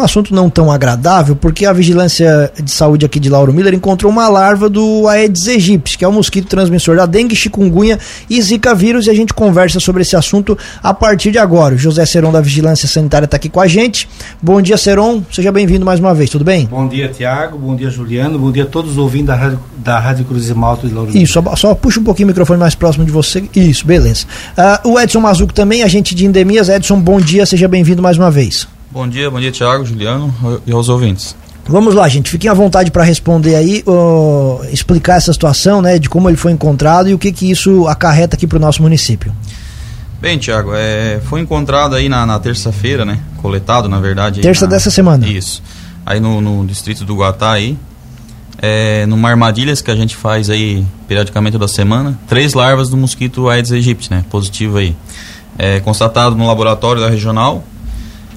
um assunto não tão agradável, porque a Vigilância de Saúde aqui de Lauro Miller encontrou uma larva do Aedes aegypti, que é o um mosquito transmissor da dengue, chikungunya e zika vírus, e a gente conversa sobre esse assunto a partir de agora. O José Seron da Vigilância Sanitária está aqui com a gente. Bom dia, Seron. Seja bem-vindo mais uma vez, tudo bem? Bom dia, Tiago. Bom dia, Juliano. Bom dia a todos os ouvintes da Rádio, da Rádio Cruz e Malta de Lauro Miller. Isso, só, só, puxa um pouquinho o microfone mais próximo de você. Isso, beleza. Uh, o Edson Mazuco também, agente de endemias. Edson, bom dia, seja bem-vindo mais uma vez. Bom dia, bom dia Tiago, Juliano e aos ouvintes. Vamos lá, gente. Fiquem à vontade para responder aí, uh, explicar essa situação, né, de como ele foi encontrado e o que que isso acarreta aqui para o nosso município. Bem, Tiago, é, foi encontrado aí na, na terça-feira, né? Coletado, na verdade. Terça na, dessa semana. Isso. Aí no, no distrito do Guatá aí, é, numa armadilhas que a gente faz aí periodicamente da semana, três larvas do mosquito Aedes aegypti, né? Positivo aí. É, constatado no laboratório da regional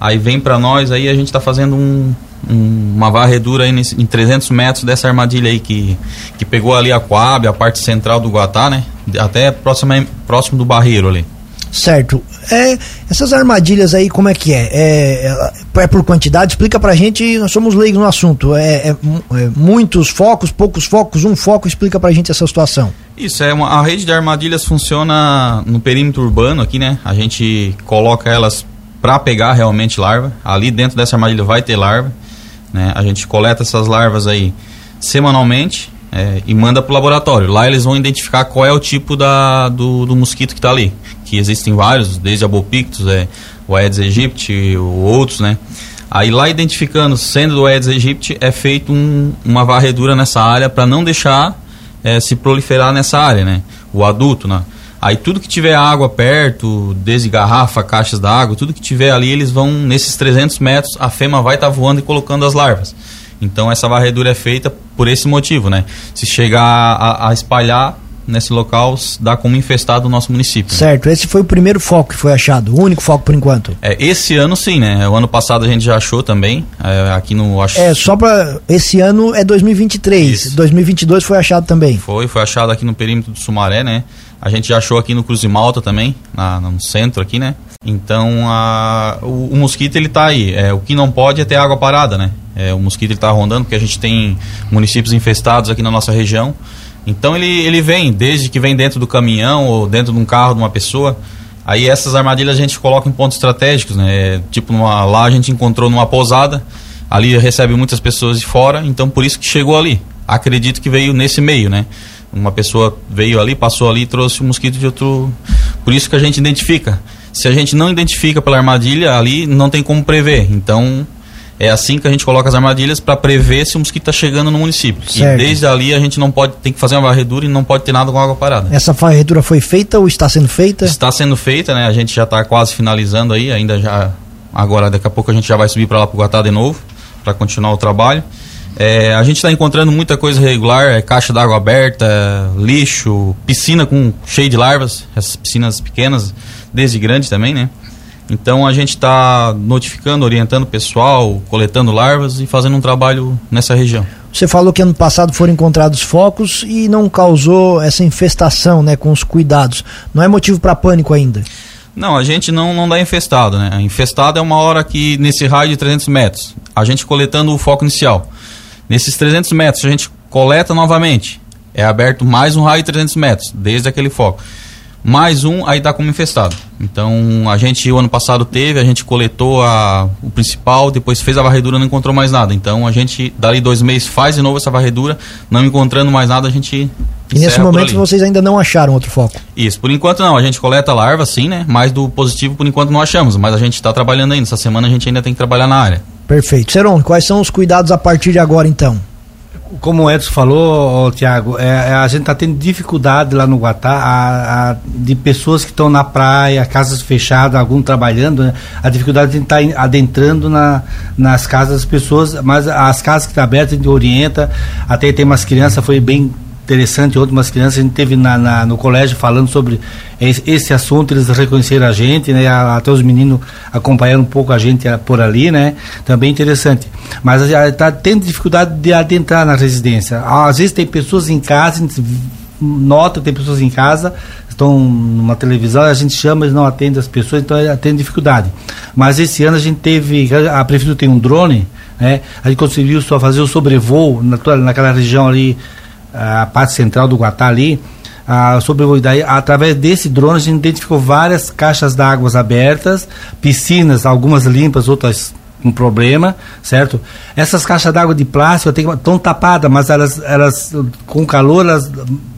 Aí vem para nós, aí a gente está fazendo um, um, uma varredura aí nesse, em 300 metros dessa armadilha aí que, que pegou ali a Coab, a parte central do Guatá, né? Até próximo, próximo do Barreiro ali. Certo. É, essas armadilhas aí, como é que é? É, é por quantidade? Explica pra gente, nós somos leigos no assunto. É, é, é, muitos focos, poucos focos, um foco, explica pra gente essa situação. Isso, é uma, a rede de armadilhas funciona no perímetro urbano aqui, né? A gente coloca elas para pegar realmente larva. Ali dentro dessa armadilha vai ter larva. Né? A gente coleta essas larvas aí semanalmente é, e manda para o laboratório. Lá eles vão identificar qual é o tipo da, do, do mosquito que está ali. Que existem vários, desde a Bopictus, é, o Aedes aegypti, outros, né? Aí lá identificando, sendo do Aedes aegypti, é feito um, uma varredura nessa área para não deixar é, se proliferar nessa área, né? O adulto, né? Aí tudo que tiver água perto, desde garrafa, caixas d'água, tudo que tiver ali, eles vão, nesses 300 metros, a fêmea vai estar tá voando e colocando as larvas. Então essa varredura é feita por esse motivo, né? Se chegar a, a espalhar nesse local, dá como infestado o nosso município. Certo, esse foi o primeiro foco que foi achado, o único foco por enquanto. É, esse ano sim, né? O ano passado a gente já achou também, é, aqui no... Acho... É, só para esse ano é 2023, Isso. 2022 foi achado também. Foi, foi achado aqui no perímetro do Sumaré, né? A gente já achou aqui no Cruz de Malta também, na, no centro aqui, né? Então, a, o, o, mosquito ele tá aí. É, o que não pode é ter água parada, né? É, o mosquito ele tá rondando, porque a gente tem municípios infestados aqui na nossa região. Então ele, ele vem, desde que vem dentro do caminhão ou dentro de um carro de uma pessoa. Aí essas armadilhas a gente coloca em pontos estratégicos, né? Tipo, numa, lá a gente encontrou numa pousada, ali recebe muitas pessoas de fora, então por isso que chegou ali. Acredito que veio nesse meio, né? Uma pessoa veio ali, passou ali e trouxe um mosquito de outro. Por isso que a gente identifica. Se a gente não identifica pela armadilha, ali não tem como prever. Então, é assim que a gente coloca as armadilhas para prever se o mosquito está chegando no município. Certo. E desde ali a gente não pode, tem que fazer uma varredura e não pode ter nada com água parada. Essa varredura foi feita ou está sendo feita? Está sendo feita, né? A gente já está quase finalizando aí, ainda já agora daqui a pouco a gente já vai subir para lá para o Guatá de novo para continuar o trabalho. É, a gente está encontrando muita coisa regular, é caixa d'água aberta, lixo, piscina com cheio de larvas, essas piscinas pequenas, desde grande também, né? Então a gente está notificando, orientando o pessoal, coletando larvas e fazendo um trabalho nessa região. Você falou que ano passado foram encontrados focos e não causou essa infestação, né, com os cuidados. Não é motivo para pânico ainda? Não, a gente não, não dá infestado, né? Infestado é uma hora que nesse raio de 300 metros, a gente coletando o foco inicial. Nesses 300 metros, a gente coleta novamente. É aberto mais um raio de 300 metros, desde aquele foco. Mais um, aí está como infestado. Então, a gente, o ano passado teve, a gente coletou a, o principal, depois fez a varredura, não encontrou mais nada. Então, a gente, dali dois meses, faz de novo essa varredura, não encontrando mais nada, a gente. E nesse momento vocês ainda não acharam outro foco? Isso, por enquanto não. A gente coleta larva, sim, né? Mas do positivo, por enquanto, não achamos. Mas a gente está trabalhando ainda. Essa semana a gente ainda tem que trabalhar na área. Perfeito. Seron, quais são os cuidados a partir de agora então? Como o Edson falou, Tiago, é, é, a gente está tendo dificuldade lá no Guatá a, a, de pessoas que estão na praia, casas fechadas, alguns trabalhando, né? a dificuldade de estar tá adentrando na, nas casas das pessoas, mas as casas que estão tá abertas a gente orienta, até tem umas crianças, foi bem interessante, outras crianças, a gente teve na, na, no colégio falando sobre esse, assunto, eles reconheceram a gente, né? Até os meninos acompanharam um pouco a gente por ali, né? Também interessante. Mas está tendo dificuldade de adentrar na residência. Às vezes tem pessoas em casa, nota tem pessoas em casa, estão numa televisão, a gente chama, eles não atendem as pessoas, então tem dificuldade. Mas esse ano a gente teve, a prefeitura tem um drone, né? A gente conseguiu só fazer o sobrevoo na, naquela região ali, a parte central do Guatá ali, a sobrevoo. Daí, através desse drone, a gente identificou várias caixas d'água abertas, piscinas, algumas limpas, outras com problema, certo? Essas caixas d'água de plástico estão tapadas, mas elas, elas com calor, elas,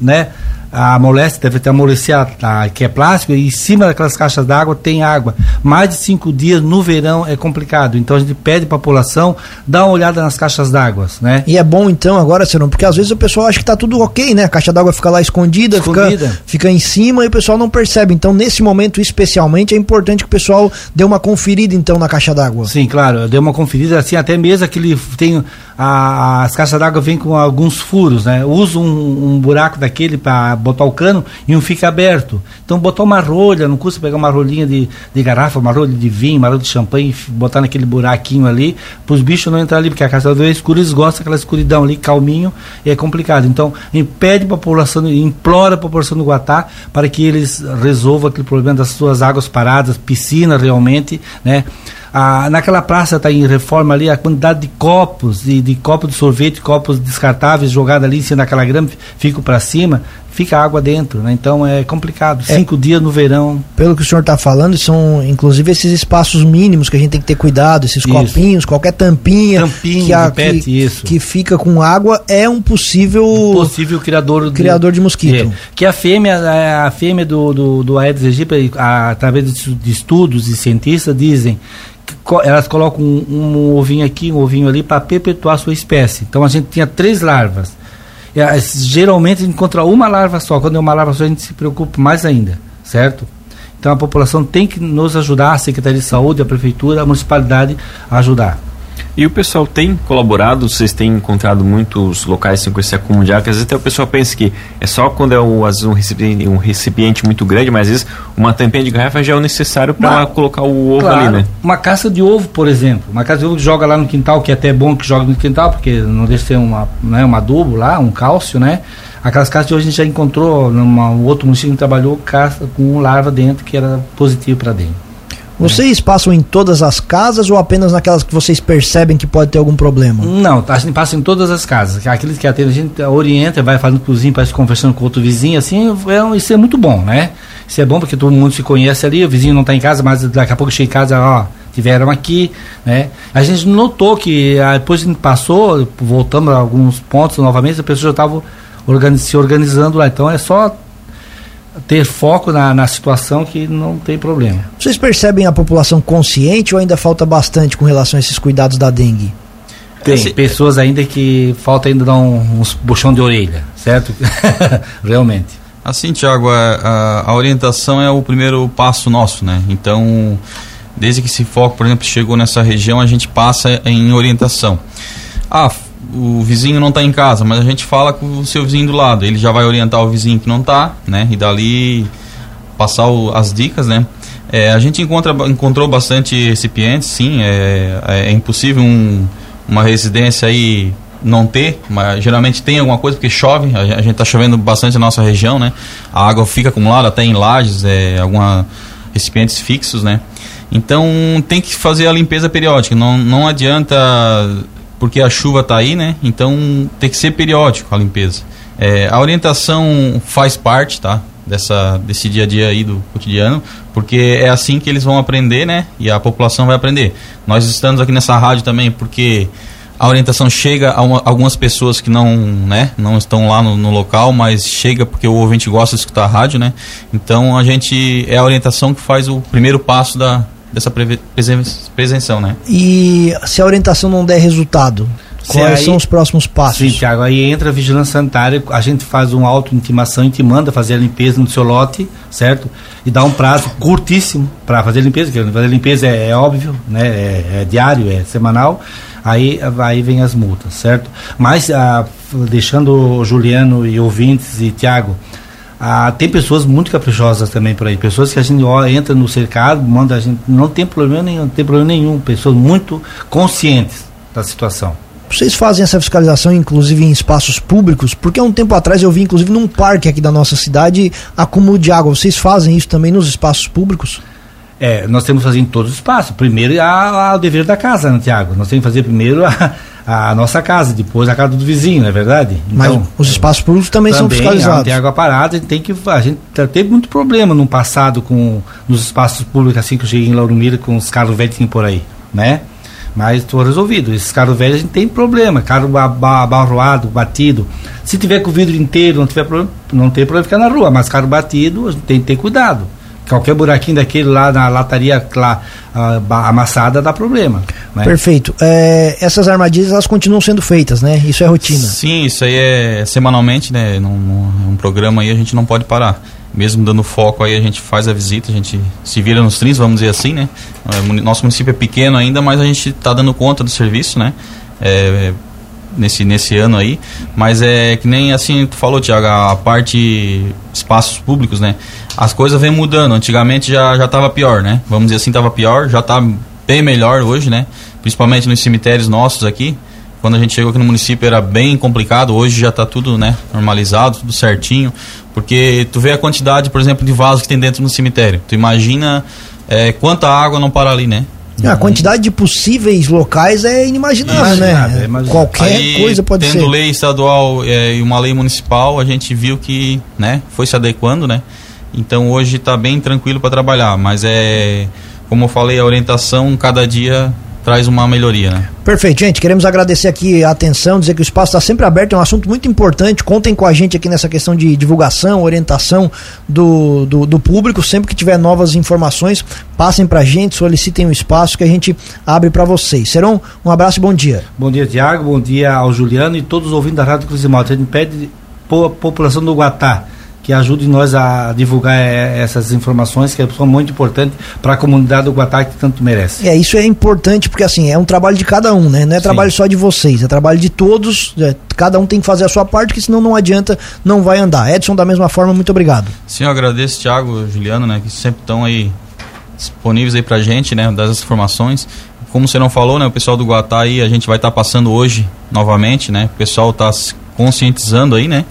né? A amolece, deve ter amolecer a, a, que é plástico, e em cima daquelas caixas d'água tem água. Mais de cinco dias no verão é complicado. Então a gente pede para a população dar uma olhada nas caixas d'água, né? E é bom então agora, Serão, porque às vezes o pessoal acha que está tudo ok, né? A caixa d'água fica lá escondida, escondida. Fica, fica em cima e o pessoal não percebe. Então nesse momento especialmente é importante que o pessoal dê uma conferida então na caixa d'água. Sim, claro, dê uma conferida assim, até mesmo aquele tem a, as caixas d'água vêm com alguns furos, né? Usa um, um buraco daquele para botar o cano e um fica aberto. Então botar uma rolha, não custa pegar uma rolinha de, de garrafa, uma rolha de vinho, uma rolha de champanhe botar naquele buraquinho ali, para os bichos não entrar ali, porque a casa d'água é escura, eles gostam daquela escuridão ali, calminho, e é complicado. Então, impede a população, implora a população do Guatá para que eles resolvam aquele problema das suas águas paradas, piscina realmente, né? Ah, naquela praça está em reforma ali, a quantidade de copos, de, de copos de sorvete, copos descartáveis jogados ali em cima daquela grama, ficam para cima, fica água dentro, né? Então é complicado. É, Cinco dias no verão. Pelo que o senhor está falando, são inclusive esses espaços mínimos que a gente tem que ter cuidado, esses isso. copinhos, qualquer tampinha, tampinha que, a, que, isso. que fica com água é um possível um possível criador criador de, de mosquito. É, que a fêmea a fêmea do do, do Aedes aegypti, através de estudos e cientistas dizem elas colocam um, um, ovinho aqui, um ovinho ali para perpetuar a sua espécie. Então a gente tinha três larvas. E, a, geralmente a gente encontra uma larva só. Quando é uma larva só, a gente se preocupa mais ainda, certo? Então a população tem que nos ajudar, a Secretaria de Saúde, a Prefeitura, a Municipalidade a ajudar. E o pessoal tem colaborado? Vocês têm encontrado muitos locais assim, com esse acúmulo de água? Às vezes até o pessoal pensa que é só quando é um, um, recipiente, um recipiente muito grande, mas às vezes uma tampinha de garrafa já é o necessário para colocar o ovo claro, ali, né? Uma caça de ovo, por exemplo. Uma caça de ovo que joga lá no quintal, que é até bom que joga no quintal, porque não deixa ser uma, né, um adubo lá, um cálcio, né? Aquelas caças de hoje a gente já encontrou, num outro município que trabalhou, caça com larva dentro que era positivo para dentro. Vocês passam em todas as casas ou apenas naquelas que vocês percebem que pode ter algum problema? Não, a gente passa em todas as casas. Aqueles que atendem, a gente orienta, vai fazendo cozinha, parece conversando com outro vizinho, assim, é, isso é muito bom, né? Isso é bom porque todo mundo se conhece ali, o vizinho não está em casa, mas daqui a pouco chega em casa, ó, tiveram aqui, né? A gente notou que ah, depois a gente passou, voltamos a alguns pontos novamente, a pessoa já estava organiz, se organizando lá. Então é só ter foco na, na situação que não tem problema. Vocês percebem a população consciente ou ainda falta bastante com relação a esses cuidados da dengue? Tem Esse... pessoas ainda que falta ainda dar um, uns buchão de orelha, certo? Realmente. Assim, Tiago, a, a, orientação é o primeiro passo nosso, né? Então, desde que esse foco, por exemplo, chegou nessa região, a gente passa em orientação. Ah, o vizinho não está em casa, mas a gente fala com o seu vizinho do lado. Ele já vai orientar o vizinho que não está, né? E dali passar o, as dicas, né? É, a gente encontra, encontrou bastante recipientes, sim. É, é, é impossível um, uma residência aí não ter, mas geralmente tem alguma coisa porque chove. A, a gente está chovendo bastante na nossa região, né? A água fica acumulada até em lajes, é, alguma recipientes fixos, né? Então tem que fazer a limpeza periódica. Não, não adianta porque a chuva está aí, né? Então tem que ser periódico a limpeza. É, a orientação faz parte, tá? Dessa, desse dia a dia aí do cotidiano, porque é assim que eles vão aprender, né? E a população vai aprender. Nós estamos aqui nessa rádio também porque a orientação chega a uma, algumas pessoas que não, né, não estão lá no, no, local, mas chega porque o ouvinte gosta de escutar a rádio, né? Então a gente é a orientação que faz o primeiro passo da, dessa prevenção, né? E se a orientação não der resultado, quais aí, são os próximos passos? Sim, Tiago, aí entra a vigilância sanitária, a gente faz uma auto-intimação e te manda fazer a limpeza no seu lote, certo? E dá um prazo curtíssimo para fazer a limpeza, porque fazer a limpeza é, é óbvio, né? É, é, diário, é semanal. Aí, aí vem as multas, certo? Mas ah, deixando o Juliano e ouvintes e Tiago, ah, tem pessoas muito caprichosas também por aí, pessoas que a gente entra no cercado, manda a gente, não tem problema nenhum, não tem problema nenhum, pessoas muito conscientes da situação. Vocês fazem essa fiscalização, inclusive, em espaços públicos? Porque há um tempo atrás eu vi, inclusive, num parque aqui da nossa cidade, acúmulo de água. Vocês fazem isso também nos espaços públicos? É, nós temos que fazer em todos os espaços. Primeiro a, o dever da casa, né, Tiago? Nós temos que fazer primeiro a, a nossa casa, depois a casa do vizinho, não é verdade? Então, Mas os espaços públicos também, também são fiscalizados. Tem água parada, a gente tem que. A gente teve muito problema no passado com nos espaços públicos, assim que eu cheguei em Lauro Mira, com os carros velhos por aí, né? Mas estou resolvido. Esses carros velhos a gente tem problema, carro abarroado, batido. Se tiver com o vidro inteiro, não tiver problema, não tem problema ficar na rua, mas carro batido, a gente tem que ter cuidado. Qualquer buraquinho daquele lá na lataria lá, amassada dá problema. Né? Perfeito. É, essas armadilhas elas continuam sendo feitas, né? Isso é rotina. Sim, isso aí é semanalmente, né? Num, num programa aí a gente não pode parar mesmo dando foco aí, a gente faz a visita, a gente se vira nos trins, vamos dizer assim, né? É, nosso município é pequeno ainda, mas a gente está dando conta do serviço, né? É, nesse, nesse ano aí, mas é que nem assim tu falou, Tiago, a parte espaços públicos, né? As coisas vêm mudando, antigamente já, já tava pior, né? Vamos dizer assim, tava pior, já está bem melhor hoje, né? Principalmente nos cemitérios nossos aqui, quando a gente chegou aqui no município era bem complicado, hoje já está tudo né, normalizado, tudo certinho. Porque tu vê a quantidade, por exemplo, de vasos que tem dentro do cemitério. Tu imagina é, quanta água não para ali, né? A quantidade de possíveis locais é inimaginável, né? É Qualquer Aí, coisa pode tendo ser. Tendo lei estadual é, e uma lei municipal, a gente viu que né, foi se adequando, né? Então hoje está bem tranquilo para trabalhar, mas é, como eu falei, a orientação cada dia traz uma melhoria, né? Perfeito, gente. Queremos agradecer aqui a atenção, dizer que o espaço está sempre aberto, é um assunto muito importante. Contem com a gente aqui nessa questão de divulgação, orientação do, do, do público. Sempre que tiver novas informações, passem para a gente, solicitem o um espaço que a gente abre para vocês. Serão um abraço e bom dia. Bom dia, Tiago. Bom dia ao Juliano e todos os ouvintes da Rádio Cruz de Malta. A gente pede a população do Guatá que ajude nós a divulgar é, essas informações que são muito importantes para a comunidade do Guatá que tanto merece. É, isso é importante porque assim, é um trabalho de cada um, né? Não é Sim. trabalho só de vocês, é trabalho de todos, é, cada um tem que fazer a sua parte, que senão não adianta, não vai andar. Edson, da mesma forma, muito obrigado. Sim, eu agradeço, Thiago, Juliano, né, que sempre estão aí disponíveis aí pra gente, né, das informações. Como você não falou, né, o pessoal do Guatá aí, a gente vai estar tá passando hoje novamente, né? O pessoal está conscientizando aí, né?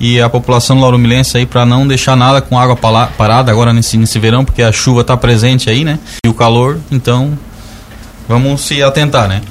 e a população lauromilense aí para não deixar nada com água parada agora nesse, nesse verão, porque a chuva está presente aí, né? E o calor, então vamos se atentar, né?